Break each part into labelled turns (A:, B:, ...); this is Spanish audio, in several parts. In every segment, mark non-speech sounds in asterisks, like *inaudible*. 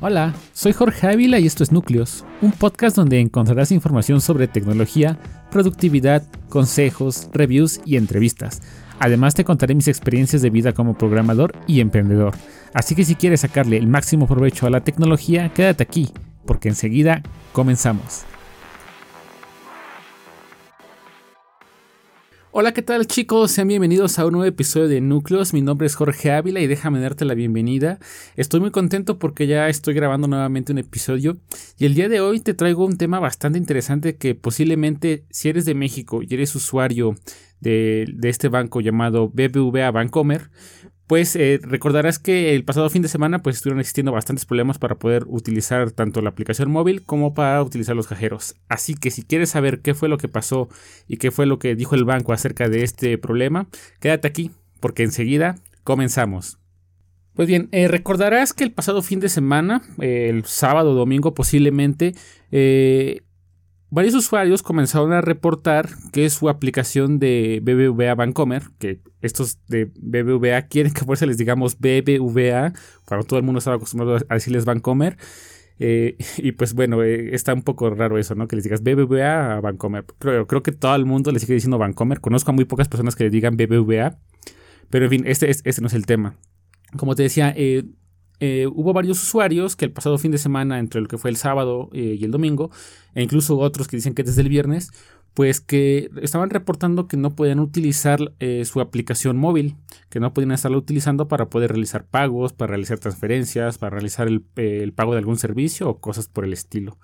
A: Hola, soy Jorge Ávila y esto es Núcleos, un podcast donde encontrarás información sobre tecnología, productividad, consejos, reviews y entrevistas. Además te contaré mis experiencias de vida como programador y emprendedor. Así que si quieres sacarle el máximo provecho a la tecnología, quédate aquí, porque enseguida comenzamos. Hola, ¿qué tal chicos? Sean bienvenidos a un nuevo episodio de Núcleos. Mi nombre es Jorge Ávila y déjame darte la bienvenida. Estoy muy contento porque ya estoy grabando nuevamente un episodio y el día de hoy te traigo un tema bastante interesante que posiblemente si eres de México y eres usuario de, este banco llamado BBVA Bancomer, pues eh, recordarás que el pasado fin de semana pues estuvieron existiendo bastantes problemas para poder utilizar tanto la aplicación móvil como para utilizar los cajeros. Así que si quieres saber qué fue lo que pasó y qué fue lo que dijo el banco acerca de este problema, quédate aquí porque enseguida comenzamos. Pues bien, eh, recordarás que el pasado fin de semana, el sábado domingo posiblemente, eh, Varios usuarios comenzaron a reportar que su aplicación de BBVA Bancomer, que estos de BBVA quieren que por eso les digamos BBVA, cuando todo el mundo estaba acostumbrado a decirles Bancomer, eh, y pues bueno, eh, está un poco raro eso, ¿no? Que les digas BBVA a Bancomer. Pero creo que todo el mundo le sigue diciendo Bancomer. Conozco a muy pocas personas que le digan BBVA. Pero en fin, este, este no es el tema. Como te decía, eh, eh, hubo varios usuarios que el pasado fin de semana, entre lo que fue el sábado eh, y el domingo, e incluso otros que dicen que desde el viernes, pues que estaban reportando que no podían utilizar eh, su aplicación móvil, que no podían estarla utilizando para poder realizar pagos, para realizar transferencias, para realizar el pago de algún servicio o cosas por el estilo.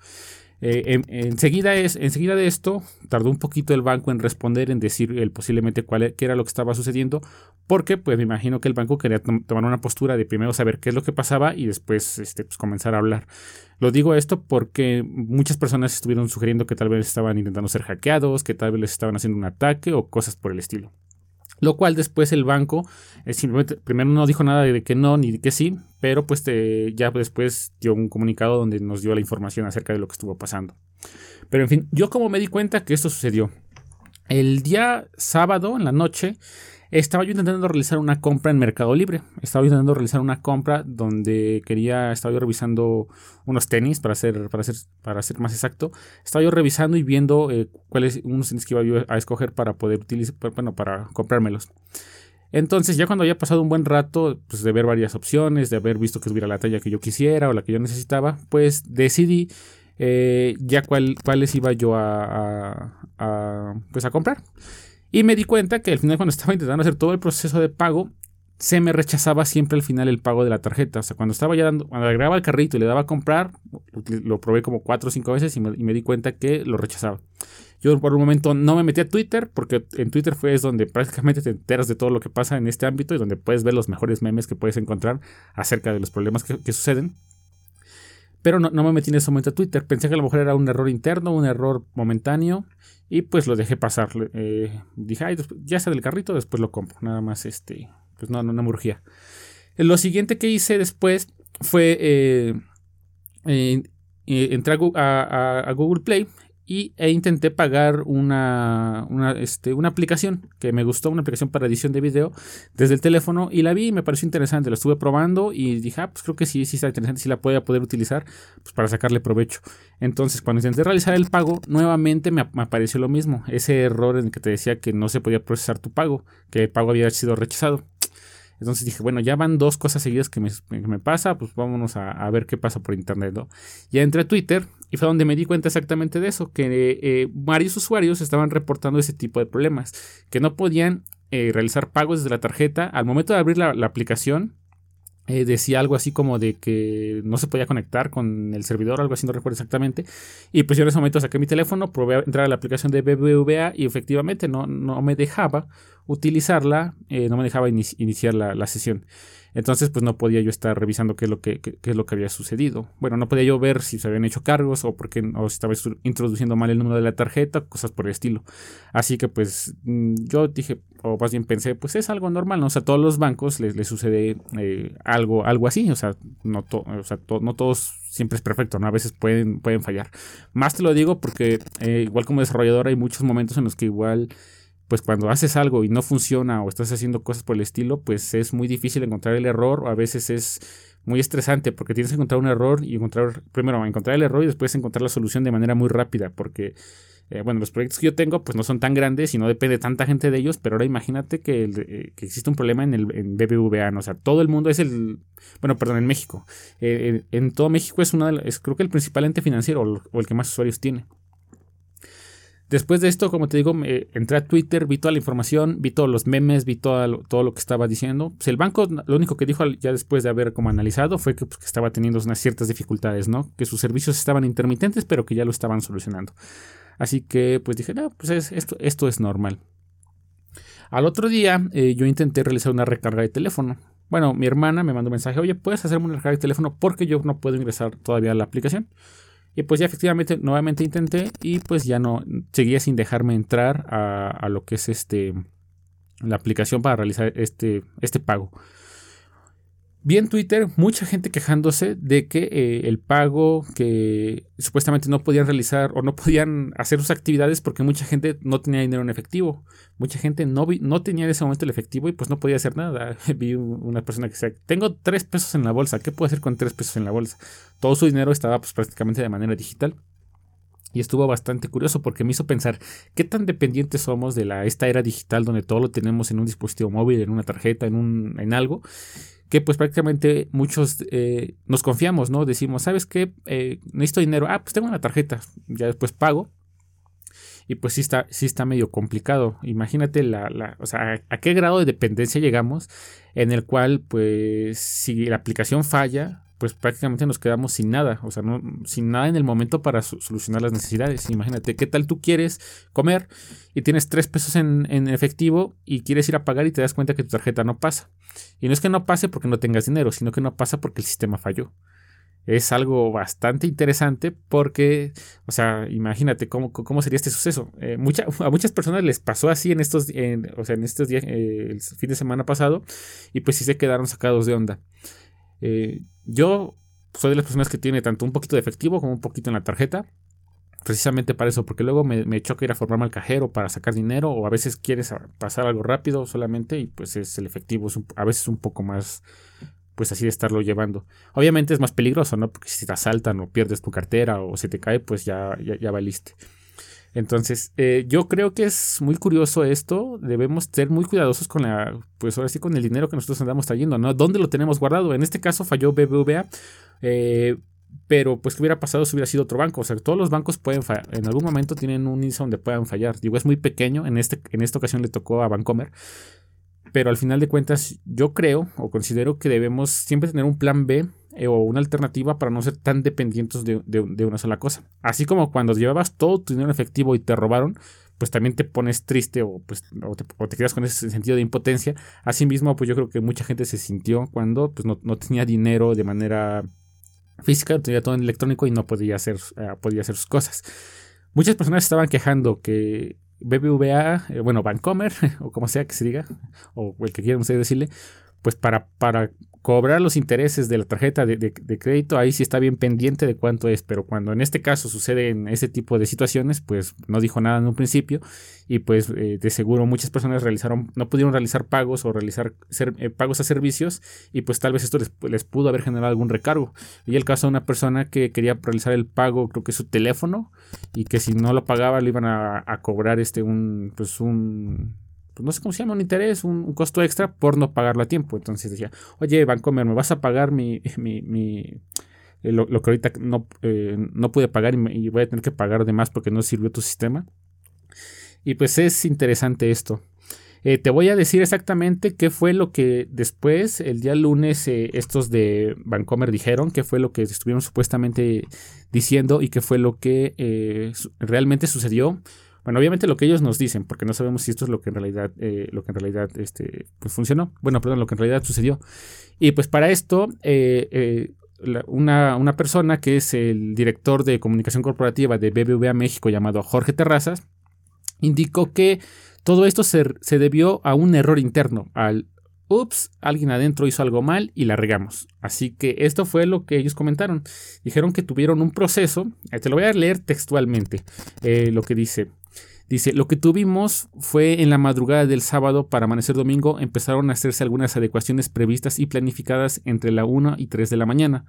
A: Eh, enseguida, es, enseguida de esto, tardó un poquito el banco en responder, en decir el, posiblemente cuál qué era lo que estaba sucediendo, porque pues me imagino que el banco quería tomar una postura de primero saber qué es lo que pasaba y después este, pues, comenzar a hablar. Lo digo esto porque muchas personas estuvieron sugiriendo que tal vez estaban intentando ser hackeados, que tal vez les estaban haciendo un ataque o cosas por el estilo. Lo cual después el banco eh, simplemente, primero no dijo nada de que no ni de que sí, pero pues ya después dio un comunicado donde nos dio la información acerca de lo que estuvo pasando. Pero en fin, yo como me di cuenta que esto sucedió. El día sábado en la noche estaba yo intentando realizar una compra en Mercado Libre. Estaba intentando realizar una compra donde quería, estaba yo revisando unos tenis, para ser, para ser, para ser más exacto. Estaba yo revisando y viendo eh, cuáles unos tenis que iba yo a escoger para poder utilizar, bueno, para comprármelos. Entonces, ya cuando había pasado un buen rato, pues de ver varias opciones, de haber visto que tuviera la talla que yo quisiera o la que yo necesitaba, pues decidí eh, ya cuál, cuáles iba yo a, pues a comprar. Y me di cuenta que al final cuando estaba intentando hacer todo el proceso de pago, se me rechazaba siempre al final el pago de la tarjeta. O sea, cuando estaba ya dando, cuando agregaba el carrito y le daba a comprar, lo probé como cuatro o cinco veces y me, di cuenta que lo rechazaba. Yo por un momento no me metí a Twitter, porque en Twitter fue es donde prácticamente te enteras de todo lo que pasa en este ámbito y donde puedes ver los mejores memes que puedes encontrar acerca de los problemas que, que suceden. Pero no, me metí en ese momento a Twitter. Pensé que a lo mejor era un error interno, un error momentáneo. Y pues lo dejé pasar. Eh, dije, Ay, ya está del carrito, después lo compro. Nada más, este, pues no, no, no me urgía. Lo siguiente que hice después fue eh, eh, entrar a, Google Play y, e intenté pagar una, una, este, una aplicación que me gustó, una aplicación para edición de video desde el teléfono y la vi y me pareció interesante, la estuve probando y dije, ah, pues creo que sí, sí está interesante, sí la podía poder utilizar pues, para sacarle provecho. Entonces, cuando intenté realizar el pago, nuevamente me, me, apareció lo mismo, ese error en el que te decía que no se podía procesar tu pago, que el pago había sido rechazado. Entonces dije, bueno, ya van dos cosas seguidas que me, me pasa, pues vámonos a, ver qué pasa por internet, ¿no? Ya entré a Twitter y fue donde me di cuenta exactamente de eso, que eh, varios usuarios estaban reportando ese tipo de problemas, que no podían eh, realizar pagos desde la tarjeta. Al momento de abrir la, aplicación, eh, decía algo así como de que no se podía conectar con el servidor, algo así, no recuerdo exactamente. Y pues yo en ese momento saqué mi teléfono, probé a entrar a la aplicación de BBVA y efectivamente no, no me dejaba utilizarla, eh, no me dejaba iniciar la, sesión. Entonces, pues no podía yo estar revisando qué es lo que, es lo que había sucedido. Bueno, no podía yo ver si se habían hecho cargos o porque o si estaba introduciendo mal el número de la tarjeta, cosas por el estilo. Así que, pues, mm, yo dije, o más bien pensé, pues es algo normal, ¿no? O sea, a todos los bancos les, sucede eh, algo, algo así. O sea, no, o sea no todos siempre es perfecto, ¿no? A veces pueden, pueden fallar. Más te lo digo porque, eh, igual como desarrollador, hay muchos momentos en los que igual pues cuando haces algo y no funciona o estás haciendo cosas por el estilo, pues es muy difícil encontrar el error o a veces es muy estresante porque tienes que encontrar un error y encontrar, primero encontrar el error y después encontrar la solución de manera muy rápida porque, eh, bueno, los proyectos que yo tengo pues no son tan grandes y no depende tanta gente de ellos, pero ahora imagínate que, eh, existe un problema en el en BBVA, ¿no? o sea, todo el mundo es el, bueno, perdón, en México, eh, en todo México es una, es creo que el principal ente financiero o el que más usuarios tiene. Después de esto, como te digo, entré a Twitter, vi toda la información, vi todos los memes, vi todo lo, todo lo que estaba diciendo. Pues el banco lo único que dijo ya después de haber como analizado fue que, pues, que, estaba teniendo unas ciertas dificultades, ¿no? Que sus servicios estaban intermitentes, pero que ya lo estaban solucionando. Así que pues dije, no, pues esto, esto es normal. Al otro día eh, yo intenté realizar una recarga de teléfono. Bueno, mi hermana me mandó un mensaje, oye, ¿puedes hacerme una recarga de teléfono? Porque yo no puedo ingresar todavía a la aplicación. Y pues ya efectivamente nuevamente intenté y pues ya no seguía sin dejarme entrar a, lo que es este la aplicación para realizar este, este pago. Vi en Twitter mucha gente quejándose de que eh, el pago que supuestamente no podían realizar o no podían hacer sus actividades porque mucha gente no tenía dinero en efectivo. Mucha gente no, no tenía en ese momento el efectivo y pues no podía hacer nada. *laughs* Vi una persona que decía, tengo tres pesos en la bolsa, ¿qué puedo hacer con tres pesos en la bolsa? Todo su dinero estaba pues prácticamente de manera digital. Y estuvo bastante curioso porque me hizo pensar qué tan dependientes somos de la, esta era digital donde todo lo tenemos en un dispositivo móvil, en una tarjeta, en, un, en algo que pues prácticamente muchos eh, nos confiamos, ¿no? Decimos, ¿sabes qué? Eh, necesito dinero. Ah, pues tengo una tarjeta. Ya después pago. Y pues sí está, sí está medio complicado. Imagínate la, la, o sea, a, qué grado de dependencia llegamos en el cual, pues, si la aplicación falla, pues prácticamente nos quedamos sin nada, o sea, no, sin nada en el momento para solucionar las necesidades. Imagínate, ¿qué tal tú quieres comer y tienes tres pesos en, efectivo y quieres ir a pagar y te das cuenta que tu tarjeta no pasa? Y no es que no pase porque no tengas dinero, sino que no pasa porque el sistema falló. Es algo bastante interesante porque, o sea, imagínate cómo, cómo sería este suceso. Eh, a muchas personas les pasó así en estos, o sea, en estos días, eh, el fin de semana pasado, y pues sí se quedaron sacados de onda. Eh, yo soy de las personas que tiene tanto un poquito de efectivo como un poquito en la tarjeta. Precisamente para eso, porque luego me, choca ir a formarme al cajero para sacar dinero o a veces quieres pasar algo rápido solamente y pues es el efectivo es a veces un poco más pues así de estarlo llevando. Obviamente es más peligroso, ¿no? Porque si te asaltan o pierdes tu cartera o se te cae, pues ya, ya, ya valiste. Entonces, eh, yo creo que es muy curioso esto. Debemos ser muy cuidadosos con la, pues ahora sí, con el dinero que nosotros andamos trayendo, ¿no? ¿Dónde lo tenemos guardado? En este caso falló BBVA. Eh, pero, pues, ¿qué hubiera pasado si hubiera sido otro banco? O sea, todos los bancos pueden fallar. En algún momento tienen un índice donde puedan fallar. Digo, es muy pequeño. En, este, en esta ocasión le tocó a Bancomer. Pero al final de cuentas, yo creo o considero que debemos siempre tener un plan B eh, o una alternativa para no ser tan dependientes de, una sola cosa. Así como cuando llevabas todo tu dinero en efectivo y te robaron, pues también te pones triste o, pues, te, quedas con ese sentido de impotencia. Asimismo, pues yo creo que mucha gente se sintió cuando pues, no, tenía dinero de manera física, tenía todo en electrónico y no podía hacer, eh, podía hacer sus cosas. Muchas personas estaban quejando que BBVA, eh, bueno, Bancomer, *laughs* o como sea que se diga, o el que quieran ustedes decirle, pues para, para cobrar los intereses de la tarjeta de, crédito, ahí sí está bien pendiente de cuánto es, pero cuando en este caso sucede en ese tipo de situaciones, pues no dijo nada en un principio y pues eh, de seguro muchas personas realizaron, no pudieron realizar pagos o realizar eh, pagos a servicios y pues tal vez esto les, pudo haber generado algún recargo. Y el caso de una persona que quería realizar el pago, creo que su teléfono, y que si no lo pagaba le iban a, a cobrar este un, pues un pues no sé cómo se llama, un interés, un, costo extra por no pagarlo a tiempo. Entonces decía, oye, Bancomer, ¿me vas a pagar mi, *laughs* mi, mi eh, lo, que ahorita no, eh, no pude pagar y, voy a tener que pagar de más porque no sirvió tu sistema? Y pues es interesante esto. Eh, te voy a decir exactamente qué fue lo que después, el día lunes, estos de Bancomer dijeron, qué fue lo que estuvieron supuestamente diciendo y qué fue lo que realmente sucedió bueno, obviamente lo que ellos nos dicen, porque no sabemos si esto es lo que en realidad, eh, lo que en realidad este, pues funcionó. Bueno, perdón, lo que en realidad sucedió. Y pues para esto, eh, eh, una, una, persona que es el director de comunicación corporativa de BBVA México, llamado Jorge Terrazas, indicó que todo esto se, se debió a un error interno, al ups, alguien adentro hizo algo mal y la regamos. Así que esto fue lo que ellos comentaron. Dijeron que tuvieron un proceso, te lo voy a leer textualmente, lo que dice. Dice, lo que tuvimos fue en la madrugada del sábado para amanecer domingo empezaron a hacerse algunas adecuaciones previstas y planificadas entre la 1 y 3 de la mañana.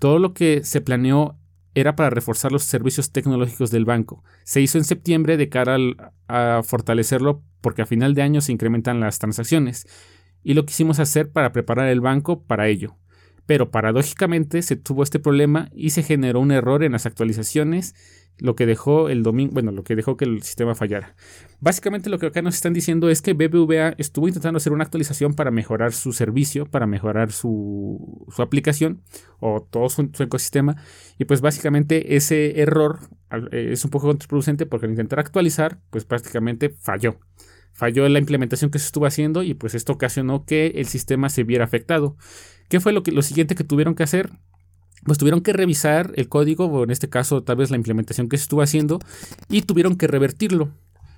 A: Todo lo que se planeó era para reforzar los servicios tecnológicos del banco. Se hizo en septiembre de cara a fortalecerlo porque a final de año se incrementan las transacciones y lo quisimos hacer para preparar el banco para ello. Pero paradójicamente se tuvo este problema y se generó un error en las actualizaciones lo que dejó el domingo, bueno, lo que dejó que el sistema fallara. Básicamente lo que acá nos están diciendo es que BBVA estuvo intentando hacer una actualización para mejorar su servicio, para mejorar su, su aplicación o todo su, ecosistema. Y pues básicamente ese error es un poco contraproducente porque al intentar actualizar, pues prácticamente falló. Falló la implementación que se estuvo haciendo y pues esto ocasionó que el sistema se viera afectado. ¿Qué fue lo, que, lo siguiente que tuvieron que hacer? pues tuvieron que revisar el código, o en este caso tal vez la implementación que se estuvo haciendo, y tuvieron que revertirlo.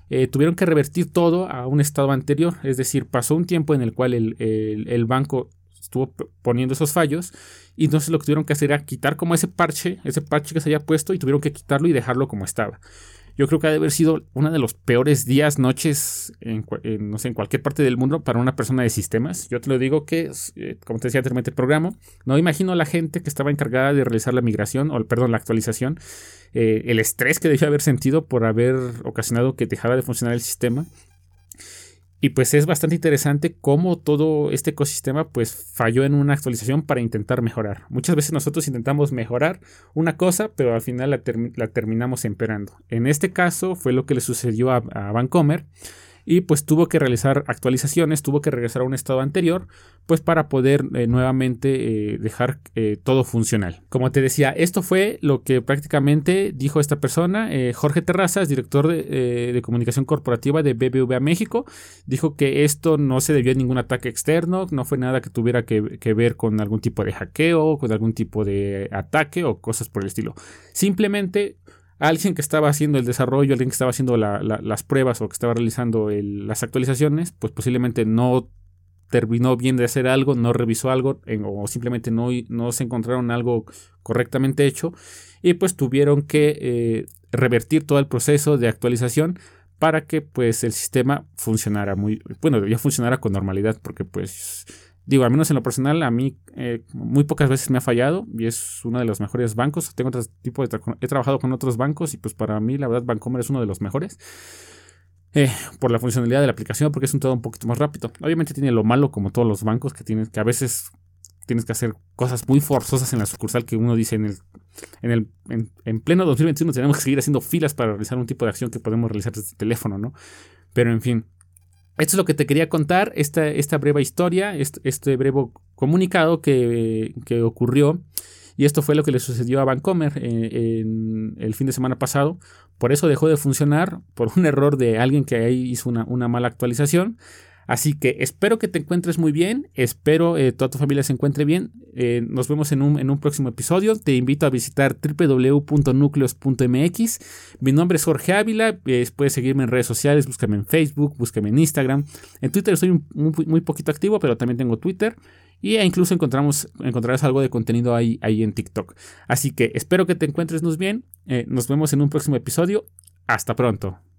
A: Eh, tuvieron que revertir todo a un estado anterior, es decir, pasó un tiempo en el cual el, banco estuvo poniendo esos fallos y entonces lo que tuvieron que hacer era quitar como ese parche, ese parche que se había puesto y tuvieron que quitarlo y dejarlo como estaba yo creo que ha de haber sido uno de los peores días, noches, en, no sé, en cualquier parte del mundo para una persona de sistemas. Yo te lo digo que, eh, como te decía anteriormente el programa, no imagino la gente que estaba encargada de realizar la migración, o perdón, la actualización, eh, el estrés que debió haber sentido por haber ocasionado que dejara de funcionar el sistema y pues es bastante interesante cómo todo este ecosistema pues falló en una actualización para intentar mejorar. Muchas veces nosotros intentamos mejorar una cosa, pero al final la, terminamos emperando. En este caso fue lo que le sucedió a, a Vancomer y pues tuvo que realizar actualizaciones, tuvo que regresar a un estado anterior, pues para poder eh, nuevamente eh, dejar eh, todo funcional. Como te decía, esto fue lo que prácticamente dijo esta persona, Jorge Terrazas, director de, comunicación corporativa de BBVA México, dijo que esto no se debió a ningún ataque externo, no fue nada que tuviera que, que ver con algún tipo de hackeo, con algún tipo de ataque o cosas por el estilo. Simplemente alguien que estaba haciendo el desarrollo, alguien que estaba haciendo las pruebas o que estaba realizando las actualizaciones, pues posiblemente no terminó bien de hacer algo, no revisó algo o simplemente no, se encontraron algo correctamente hecho y pues tuvieron que eh, revertir todo el proceso de actualización para que pues el sistema funcionara muy, bueno, ya funcionara con normalidad porque pues Digo, al menos en lo personal, a mí eh, muy pocas veces me ha fallado y es uno de los mejores bancos. Tengo otro tipo de he trabajado con otros bancos y pues para mí la verdad Bancomer es uno de los mejores. Eh, por la funcionalidad de la aplicación, porque es un todo un poquito más rápido. Obviamente tiene lo malo como todos los bancos que tienes que a veces tienes que hacer cosas muy forzosas en la sucursal que uno dice en el en el en, pleno 2021 tenemos que seguir haciendo filas para realizar un tipo de acción que podemos realizar desde el teléfono, ¿no? Pero en fin, esto es lo que te quería contar, esta, esta breve historia, este, este breve comunicado que, ocurrió. Y esto fue lo que le sucedió a Vancomer eh, en, el fin de semana pasado. Por eso dejó de funcionar, por un error de alguien que ahí hizo una, una mala actualización. Así que espero que te encuentres muy bien, espero eh, toda tu familia se encuentre bien. Eh, nos vemos en un, en un, próximo episodio. Te invito a visitar www.nucleos.mx. Mi nombre es Jorge Ávila. Eh, puedes seguirme en redes sociales, búscame en Facebook, búscame en Instagram. En Twitter estoy muy, poquito activo, pero también tengo Twitter. Y e incluso encontramos, encontrarás algo de contenido ahí, ahí en TikTok. Así que espero que te encuentres muy bien. nos vemos en un próximo episodio. Hasta pronto.